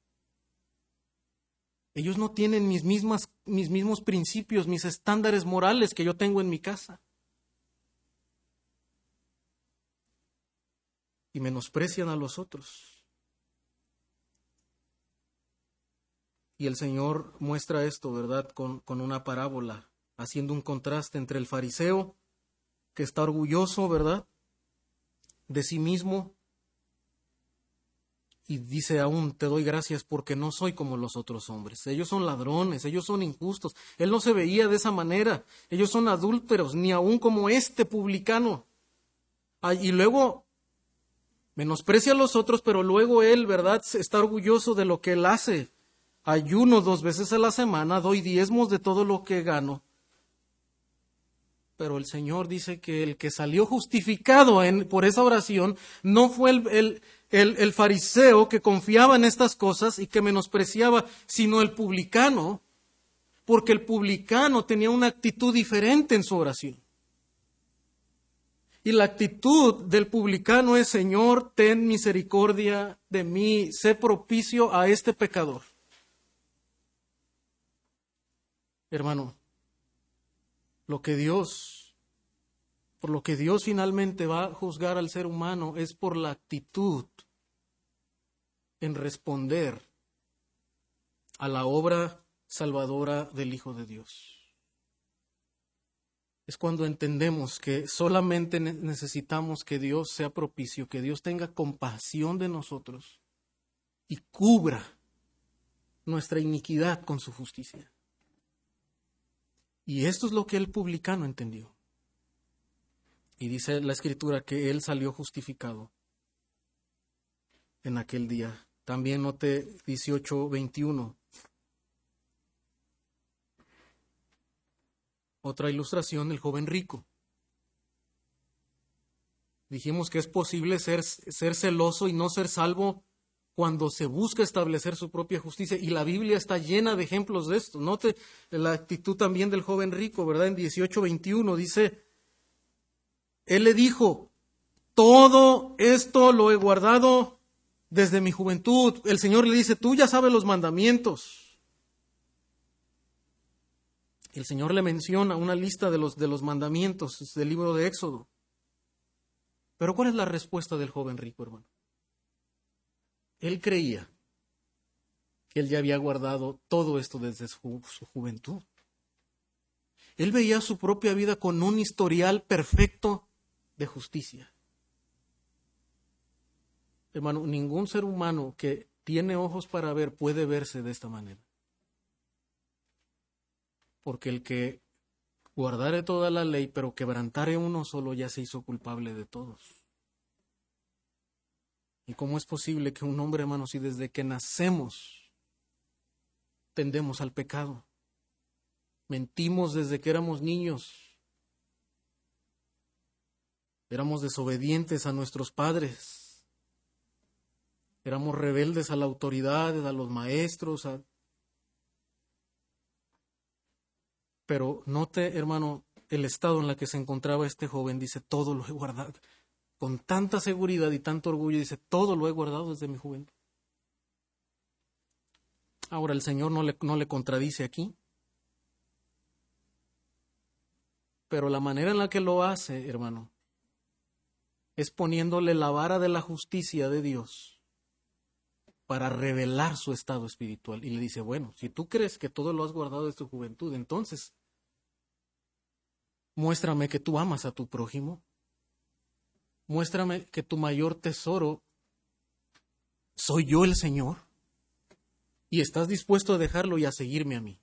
Speaker 1: ellos no tienen mis, mismas, mis mismos principios, mis estándares morales que yo tengo en mi casa. Y menosprecian a los otros. Y el Señor muestra esto, ¿verdad? Con, con una parábola, haciendo un contraste entre el fariseo, que está orgulloso, ¿verdad? De sí mismo, y dice aún, te doy gracias porque no soy como los otros hombres. Ellos son ladrones, ellos son injustos. Él no se veía de esa manera. Ellos son adúlteros, ni aún como este publicano. Ah, y luego menosprecia a los otros, pero luego él, ¿verdad?, está orgulloso de lo que él hace. Ayuno dos veces a la semana, doy diezmos de todo lo que gano. Pero el Señor dice que el que salió justificado por esa oración no fue el el, fariseo que confiaba en estas cosas y que menospreciaba, sino el publicano, porque el publicano tenía una actitud diferente en su oración. Y la actitud del publicano es, Señor, ten misericordia de mí, sé propicio a este pecador. Hermano, lo que Dios por lo que Dios finalmente va a juzgar al ser humano es por la actitud en responder a la obra salvadora del Hijo de Dios. Es cuando entendemos que solamente necesitamos que Dios sea propicio, que Dios tenga compasión de nosotros y cubra nuestra iniquidad con su justicia. Y esto es lo que el publicano entendió. Y dice la escritura que él salió justificado en aquel día. También note 18:21. Otra ilustración, el joven rico. Dijimos que es posible ser, ser celoso y no ser salvo cuando se busca establecer su propia justicia. Y la Biblia está llena de ejemplos de esto. Note la actitud también del joven rico, ¿verdad? En 18:21 dice, él le dijo, todo esto lo he guardado desde mi juventud. El Señor le dice, tú ya sabes los mandamientos. El Señor le menciona una lista de los, de los mandamientos del libro de Éxodo. Pero ¿cuál es la respuesta del joven rico, hermano? Él creía que él ya había guardado todo esto desde su juventud. Él veía su propia vida con un historial perfecto de justicia. Hermano, ningún ser humano que tiene ojos para ver puede verse de esta manera. Porque el que guardare toda la ley, pero quebrantare uno solo, ya se hizo culpable de todos. ¿Y cómo es posible que un hombre, hermano, si desde que nacemos tendemos al pecado? Mentimos desde que éramos niños. Éramos desobedientes a nuestros padres. Éramos rebeldes a la autoridad, a los maestros. Pero note, hermano, el estado en el que se encontraba este joven. Dice, todo lo he guardado con tanta seguridad y tanto orgullo, dice, todo lo he guardado desde mi juventud. Ahora el Señor no le, no le contradice aquí, pero la manera en la que lo hace, hermano, es poniéndole la vara de la justicia de Dios para revelar su estado espiritual. Y le dice, bueno, si tú crees que todo lo has guardado desde tu juventud, entonces muéstrame que tú amas a tu prójimo muéstrame que tu mayor tesoro soy yo el Señor y estás dispuesto a dejarlo y a seguirme a mí.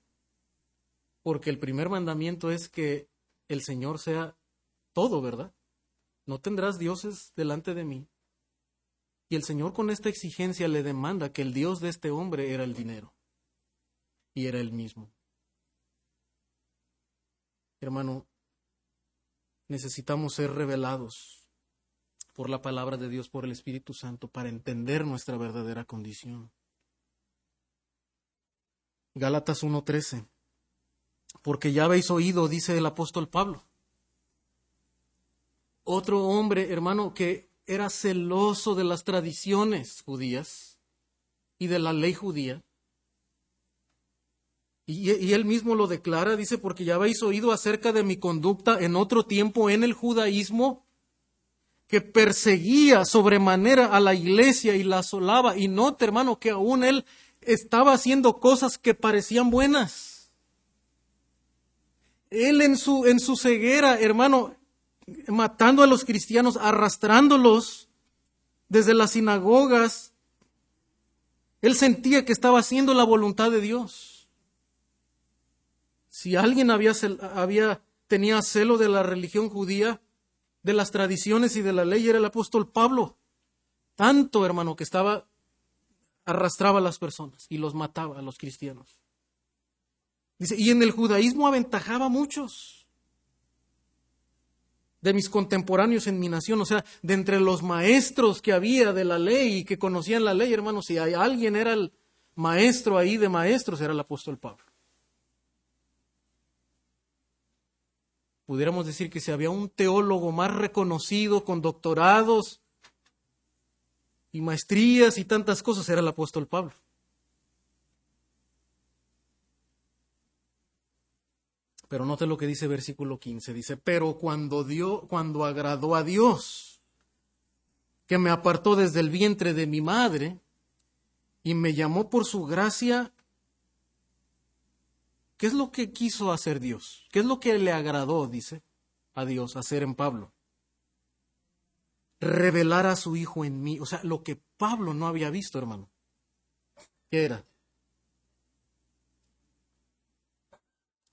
Speaker 1: Porque el primer mandamiento es que el Señor sea todo, ¿verdad? No tendrás dioses delante de mí. Y el Señor con esta exigencia le demanda que el Dios de este hombre era el dinero. Y era el mismo. Hermano, necesitamos ser revelados por la palabra de Dios, por el Espíritu Santo, para entender nuestra verdadera condición. Gálatas 1:13. Porque ya habéis oído, dice el apóstol Pablo. Otro hombre, hermano, que era celoso de las tradiciones judías y de la ley judía. Y, y, él mismo lo declara, dice, porque ya habéis oído acerca de mi conducta en otro tiempo en el judaísmo, que perseguía sobremanera a la iglesia y la asolaba. Y note, hermano, que aún él estaba haciendo cosas que parecían buenas. Él en su, en su ceguera, hermano, matando a los cristianos, arrastrándolos desde las sinagogas, él sentía que estaba haciendo la voluntad de Dios. Si alguien había, había tenía celo de la religión judía, de las tradiciones y de la ley era el apóstol Pablo. Tanto, hermano, que estaba, arrastraba a las personas y los mataba a los cristianos. Dice, y en el judaísmo aventajaba a muchos de mis contemporáneos en mi nación, o sea, de entre los maestros que había de la ley y que conocían la ley, hermano, si hay, alguien era el maestro ahí de maestros, era el apóstol Pablo. Pudiéramos decir que si había un teólogo más reconocido con doctorados y maestrías y tantas cosas, era el apóstol Pablo. Pero note lo que dice versículo 15, dice, pero cuando dio, cuando agradó a Dios, que me apartó desde el vientre de mi madre y me llamó por su gracia ¿Qué es lo que quiso hacer Dios? ¿Qué es lo que le agradó, dice, a Dios hacer en Pablo? Revelar a su Hijo en mí. O sea, lo que Pablo no había visto, hermano. ¿Qué era?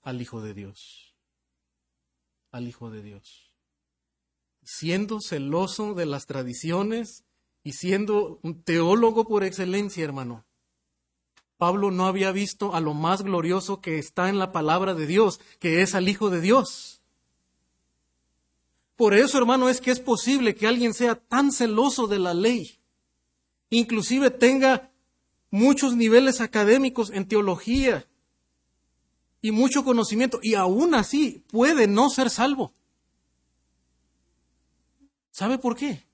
Speaker 1: Al Hijo de Dios. Al Hijo de Dios. Siendo celoso de las tradiciones y siendo un teólogo por excelencia, hermano, Pablo no había visto a lo más glorioso que está en la palabra de Dios, que es al Hijo de Dios. Por eso, hermano, es que es posible que alguien sea tan celoso de la ley, inclusive tenga muchos niveles académicos en teología y mucho conocimiento, y aún así puede no ser salvo. ¿Sabe por qué?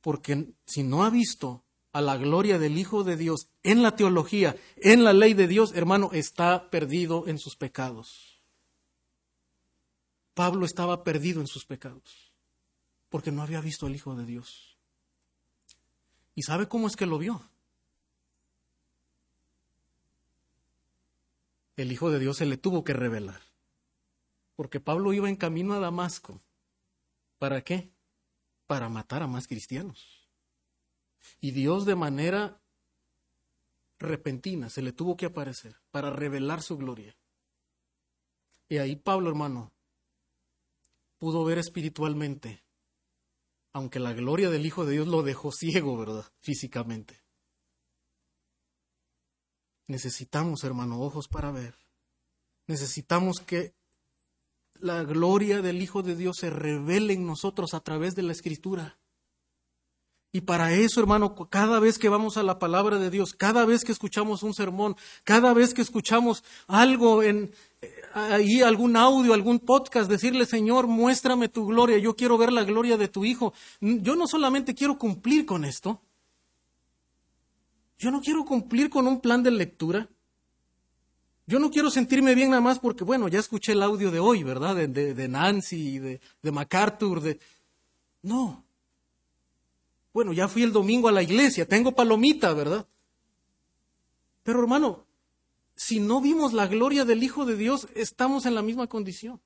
Speaker 1: Porque si no ha visto a la gloria del Hijo de Dios en la teología, en la ley de Dios, hermano, está perdido en sus pecados. Pablo estaba perdido en sus pecados, porque no había visto al Hijo de Dios. ¿Y sabe cómo es que lo vio? El Hijo de Dios se le tuvo que revelar. Porque Pablo iba en camino a Damasco. ¿Para qué? Para matar a más cristianos. Y Dios de manera repentina se le tuvo que aparecer para revelar su gloria. Y ahí Pablo, hermano, pudo ver espiritualmente, aunque la gloria del Hijo de Dios lo dejó ciego, ¿verdad? Físicamente. Necesitamos, hermano, ojos para ver. Necesitamos que la gloria del Hijo de Dios se revele en nosotros a través de la Escritura. Y para eso, hermano, cada vez que vamos a la palabra de Dios, cada vez que escuchamos un sermón, cada vez que escuchamos algo en eh, ahí algún audio, algún podcast, decirle, Señor, muéstrame tu gloria, yo quiero ver la gloria de tu Hijo. Yo no solamente quiero cumplir con esto, yo no quiero cumplir con un plan de lectura. Yo no quiero sentirme bien nada más porque, bueno, ya escuché el audio de hoy, ¿verdad? De, Nancy, de, de MacArthur, de... No. Bueno, ya fui el domingo a la iglesia, tengo palomita, ¿verdad? Pero hermano, si no vimos la gloria del Hijo de Dios, estamos en la misma condición.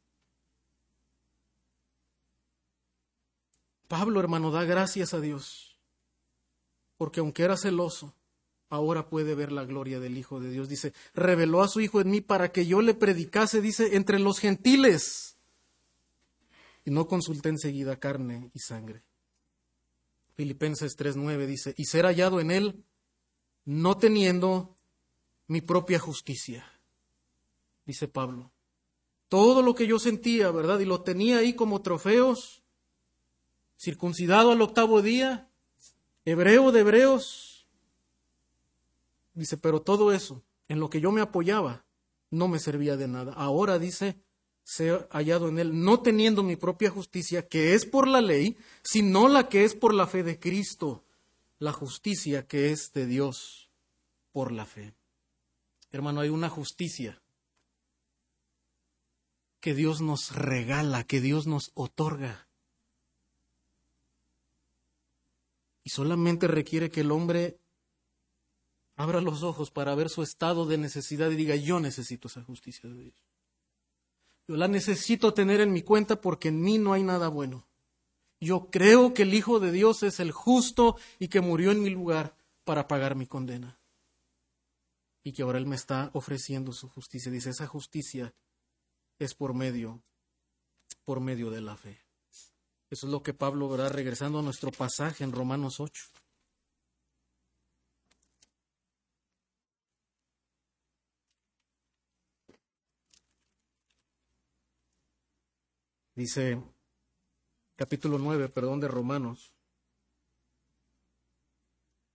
Speaker 1: Pablo, hermano, da gracias a Dios, porque aunque era celoso, ahora puede ver la gloria del Hijo de Dios. Dice, reveló a su Hijo en mí para que yo le predicase, dice, entre los gentiles. Y no consulté enseguida carne y sangre. Filipenses 3.9 dice, y ser hallado en él, no teniendo mi propia justicia, dice Pablo. Todo lo que yo sentía, ¿verdad? Y lo tenía ahí como trofeos, circuncidado al octavo día, hebreo de hebreos, Dice, pero todo eso, en lo que yo me apoyaba, no me servía de nada. Ahora dice, he hallado en él, no teniendo mi propia justicia, que es por la ley, sino la que es por la fe de Cristo, la justicia que es de Dios por la fe. Hermano, hay una justicia que Dios nos regala, que Dios nos otorga. Y solamente requiere que el hombre abra los ojos para ver su estado de necesidad y diga, yo necesito esa justicia de Dios. Yo la necesito tener en mi cuenta porque en mí no hay nada bueno. Yo creo que el Hijo de Dios es el justo y que murió en mi lugar para pagar mi condena. Y que ahora Él me está ofreciendo su justicia. Dice, esa justicia es por medio, por medio de la fe. Eso es lo que Pablo verá regresando a nuestro pasaje en Romanos 8. Dice capítulo 9, perdón, de Romanos.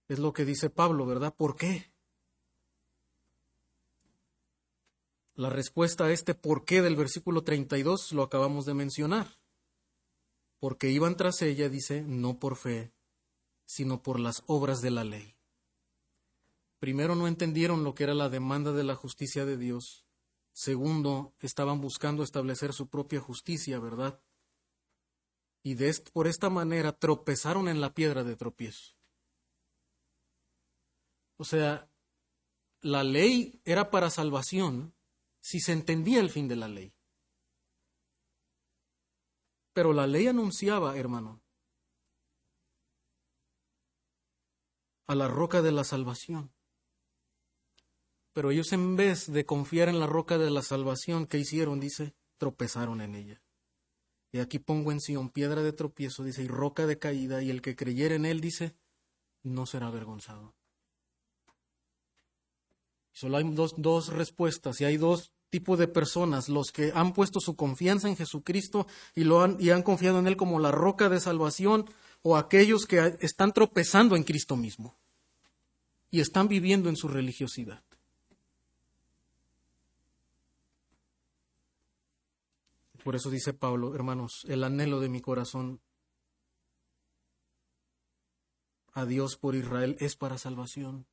Speaker 1: Es lo que dice Pablo, ¿verdad? ¿Por qué? La respuesta a este por qué del versículo 32 lo acabamos de mencionar. Porque iban tras ella, dice, no por fe, sino por las obras de la ley. Primero no entendieron lo que era la demanda de la justicia de Dios Segundo, estaban buscando establecer su propia justicia, ¿verdad? Y de por esta manera tropezaron en la piedra de tropiezo. O sea, la ley era para salvación si se entendía el fin de la ley. Pero la ley anunciaba, hermano, a la roca de la salvación. Pero ellos en vez de confiar en la roca de la salvación, ¿qué hicieron? Dice, tropezaron en ella. Y aquí pongo en Sion piedra de tropiezo, dice, y roca de caída, y el que creyere en él, dice, no será avergonzado. Solo hay dos, dos respuestas, y hay dos tipos de personas, los que han puesto su confianza en Jesucristo y, lo han, y han confiado en Él como la roca de salvación, o aquellos que están tropezando en Cristo mismo y están viviendo en su religiosidad. Por eso dice Pablo, hermanos, el anhelo de mi corazón a Dios por Israel es para salvación.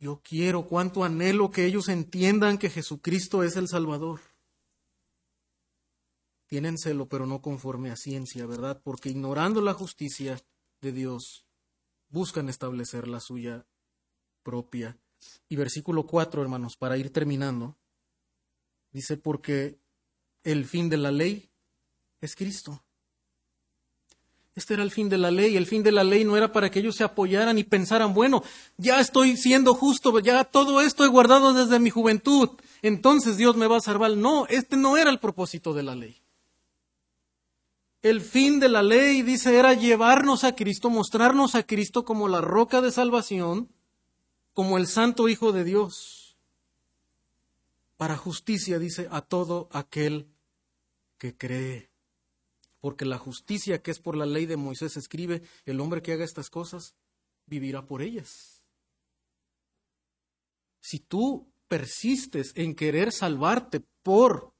Speaker 1: Yo quiero, cuánto anhelo que ellos entiendan que Jesucristo es el Salvador. Tienen celo, pero no conforme a ciencia, ¿verdad? Porque ignorando la justicia de Dios, buscan establecer la suya propia. Y versículo 4, hermanos, para ir terminando Dice, porque el fin de la ley es Cristo. Este era el fin de la ley. El fin de la ley no era para que ellos se apoyaran y pensaran, bueno, ya estoy siendo justo, ya todo esto he guardado desde mi juventud, entonces Dios me va a salvar. No, este no era el propósito de la ley. El fin de la ley, dice, era llevarnos a Cristo, mostrarnos a Cristo como la roca de salvación, como el santo Hijo de Dios. Para justicia, dice, a todo aquel que cree porque la justicia que es por la ley de Moisés escribe, el hombre que haga estas cosas vivirá por ellas. Si tú persistes en querer salvarte por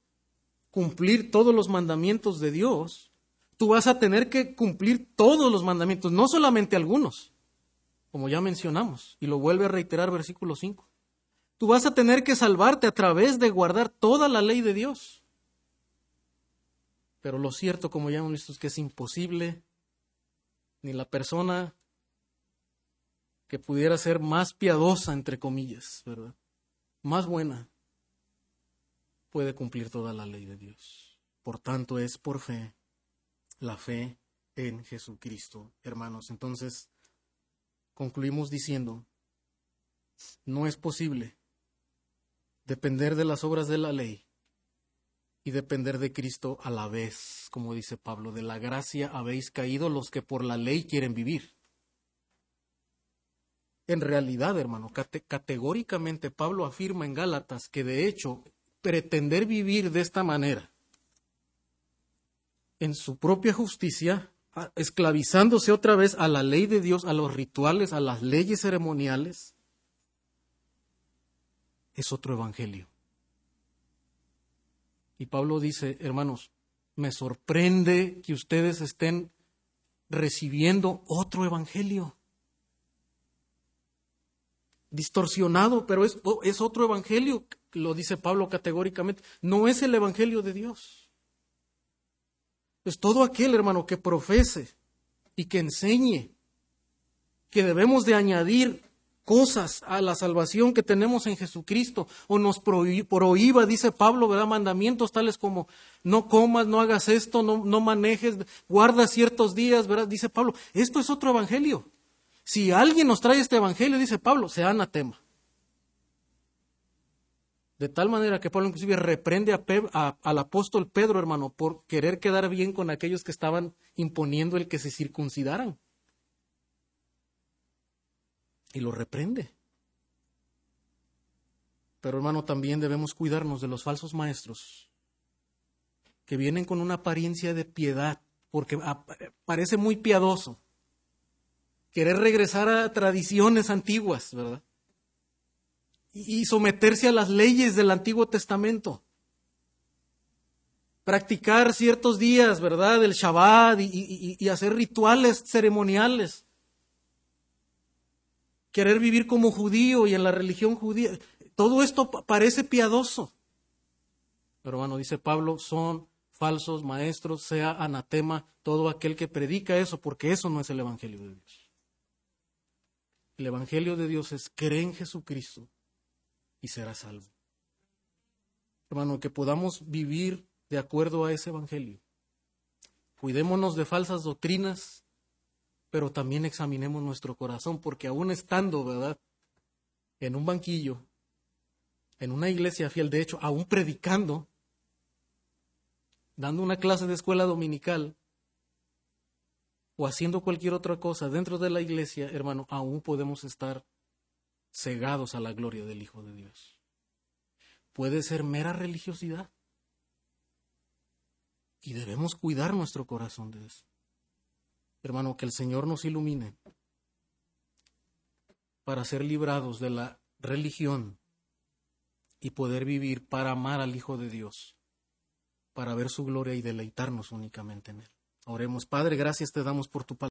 Speaker 1: cumplir todos los mandamientos de Dios, tú vas a tener que cumplir todos los mandamientos, no solamente algunos, como ya mencionamos, y lo vuelve a reiterar versículo 5. Tú vas a tener que salvarte a través de guardar toda la ley de Dios. Pero lo cierto, como ya hemos visto, es que es imposible. Ni la persona que pudiera ser más piadosa, entre comillas, ¿verdad? Más buena, puede cumplir toda la ley de Dios. Por tanto, es por fe, la fe en Jesucristo, hermanos. Entonces, concluimos diciendo, no es posible depender de las obras de la ley y depender de Cristo a la vez, como dice Pablo, de la gracia habéis caído los que por la ley quieren vivir. En realidad, hermano, categóricamente Pablo afirma en Gálatas que de hecho pretender vivir de esta manera, en su propia justicia, esclavizándose otra vez a la ley de Dios, a los rituales, a las leyes ceremoniales, es otro evangelio. Y Pablo dice, hermanos, me sorprende que ustedes estén recibiendo otro evangelio. Distorsionado, pero es, es, otro evangelio, lo dice Pablo categóricamente. No es el evangelio de Dios. Es todo aquel, hermano, que profese y que enseñe que debemos de añadir cosas a la salvación que tenemos en Jesucristo o nos prohíba, dice Pablo, ¿verdad? Mandamientos tales como no comas, no hagas esto, no, no manejes, guarda ciertos días. Dice Pablo, esto es otro evangelio. Si alguien nos trae este evangelio, dice Pablo, sea anatema. De tal manera que Pablo inclusive reprende al apóstol Pedro, hermano, por querer quedar bien con aquellos que estaban imponiendo el que se circuncidaran y lo reprende. Pero hermano, también debemos cuidarnos de los falsos maestros que vienen con una apariencia de piedad, porque parece muy piadoso. Querer regresar a tradiciones antiguas, ¿verdad? Y someterse a las leyes del Antiguo Testamento. Practicar ciertos días, ¿verdad? El Shabbat y hacer rituales ceremoniales querer vivir como judío y en la religión judía. Todo esto parece piadoso. Pero bueno, dice Pablo, son falsos maestros, sea anatema todo aquel que predica eso, porque eso no es el Evangelio de Dios. El Evangelio de Dios es cree en Jesucristo y será salvo. Hermano, que podamos vivir de acuerdo a ese Evangelio. Cuidémonos de falsas doctrinas, pero también examinemos nuestro corazón, porque aún estando, ¿verdad? En un banquillo, en una iglesia fiel, de hecho, aún predicando, dando una clase de escuela dominical, o haciendo cualquier otra cosa dentro de la iglesia, hermano, aún podemos estar cegados a la gloria del Hijo de Dios. Puede ser mera religiosidad. Y debemos cuidar nuestro corazón de eso. Hermano, que el Señor nos ilumine para ser librados de la religión y poder vivir para amar al Hijo de Dios, para ver su gloria y deleitarnos únicamente en Él. Oremos, Padre, gracias te damos por tu palabra.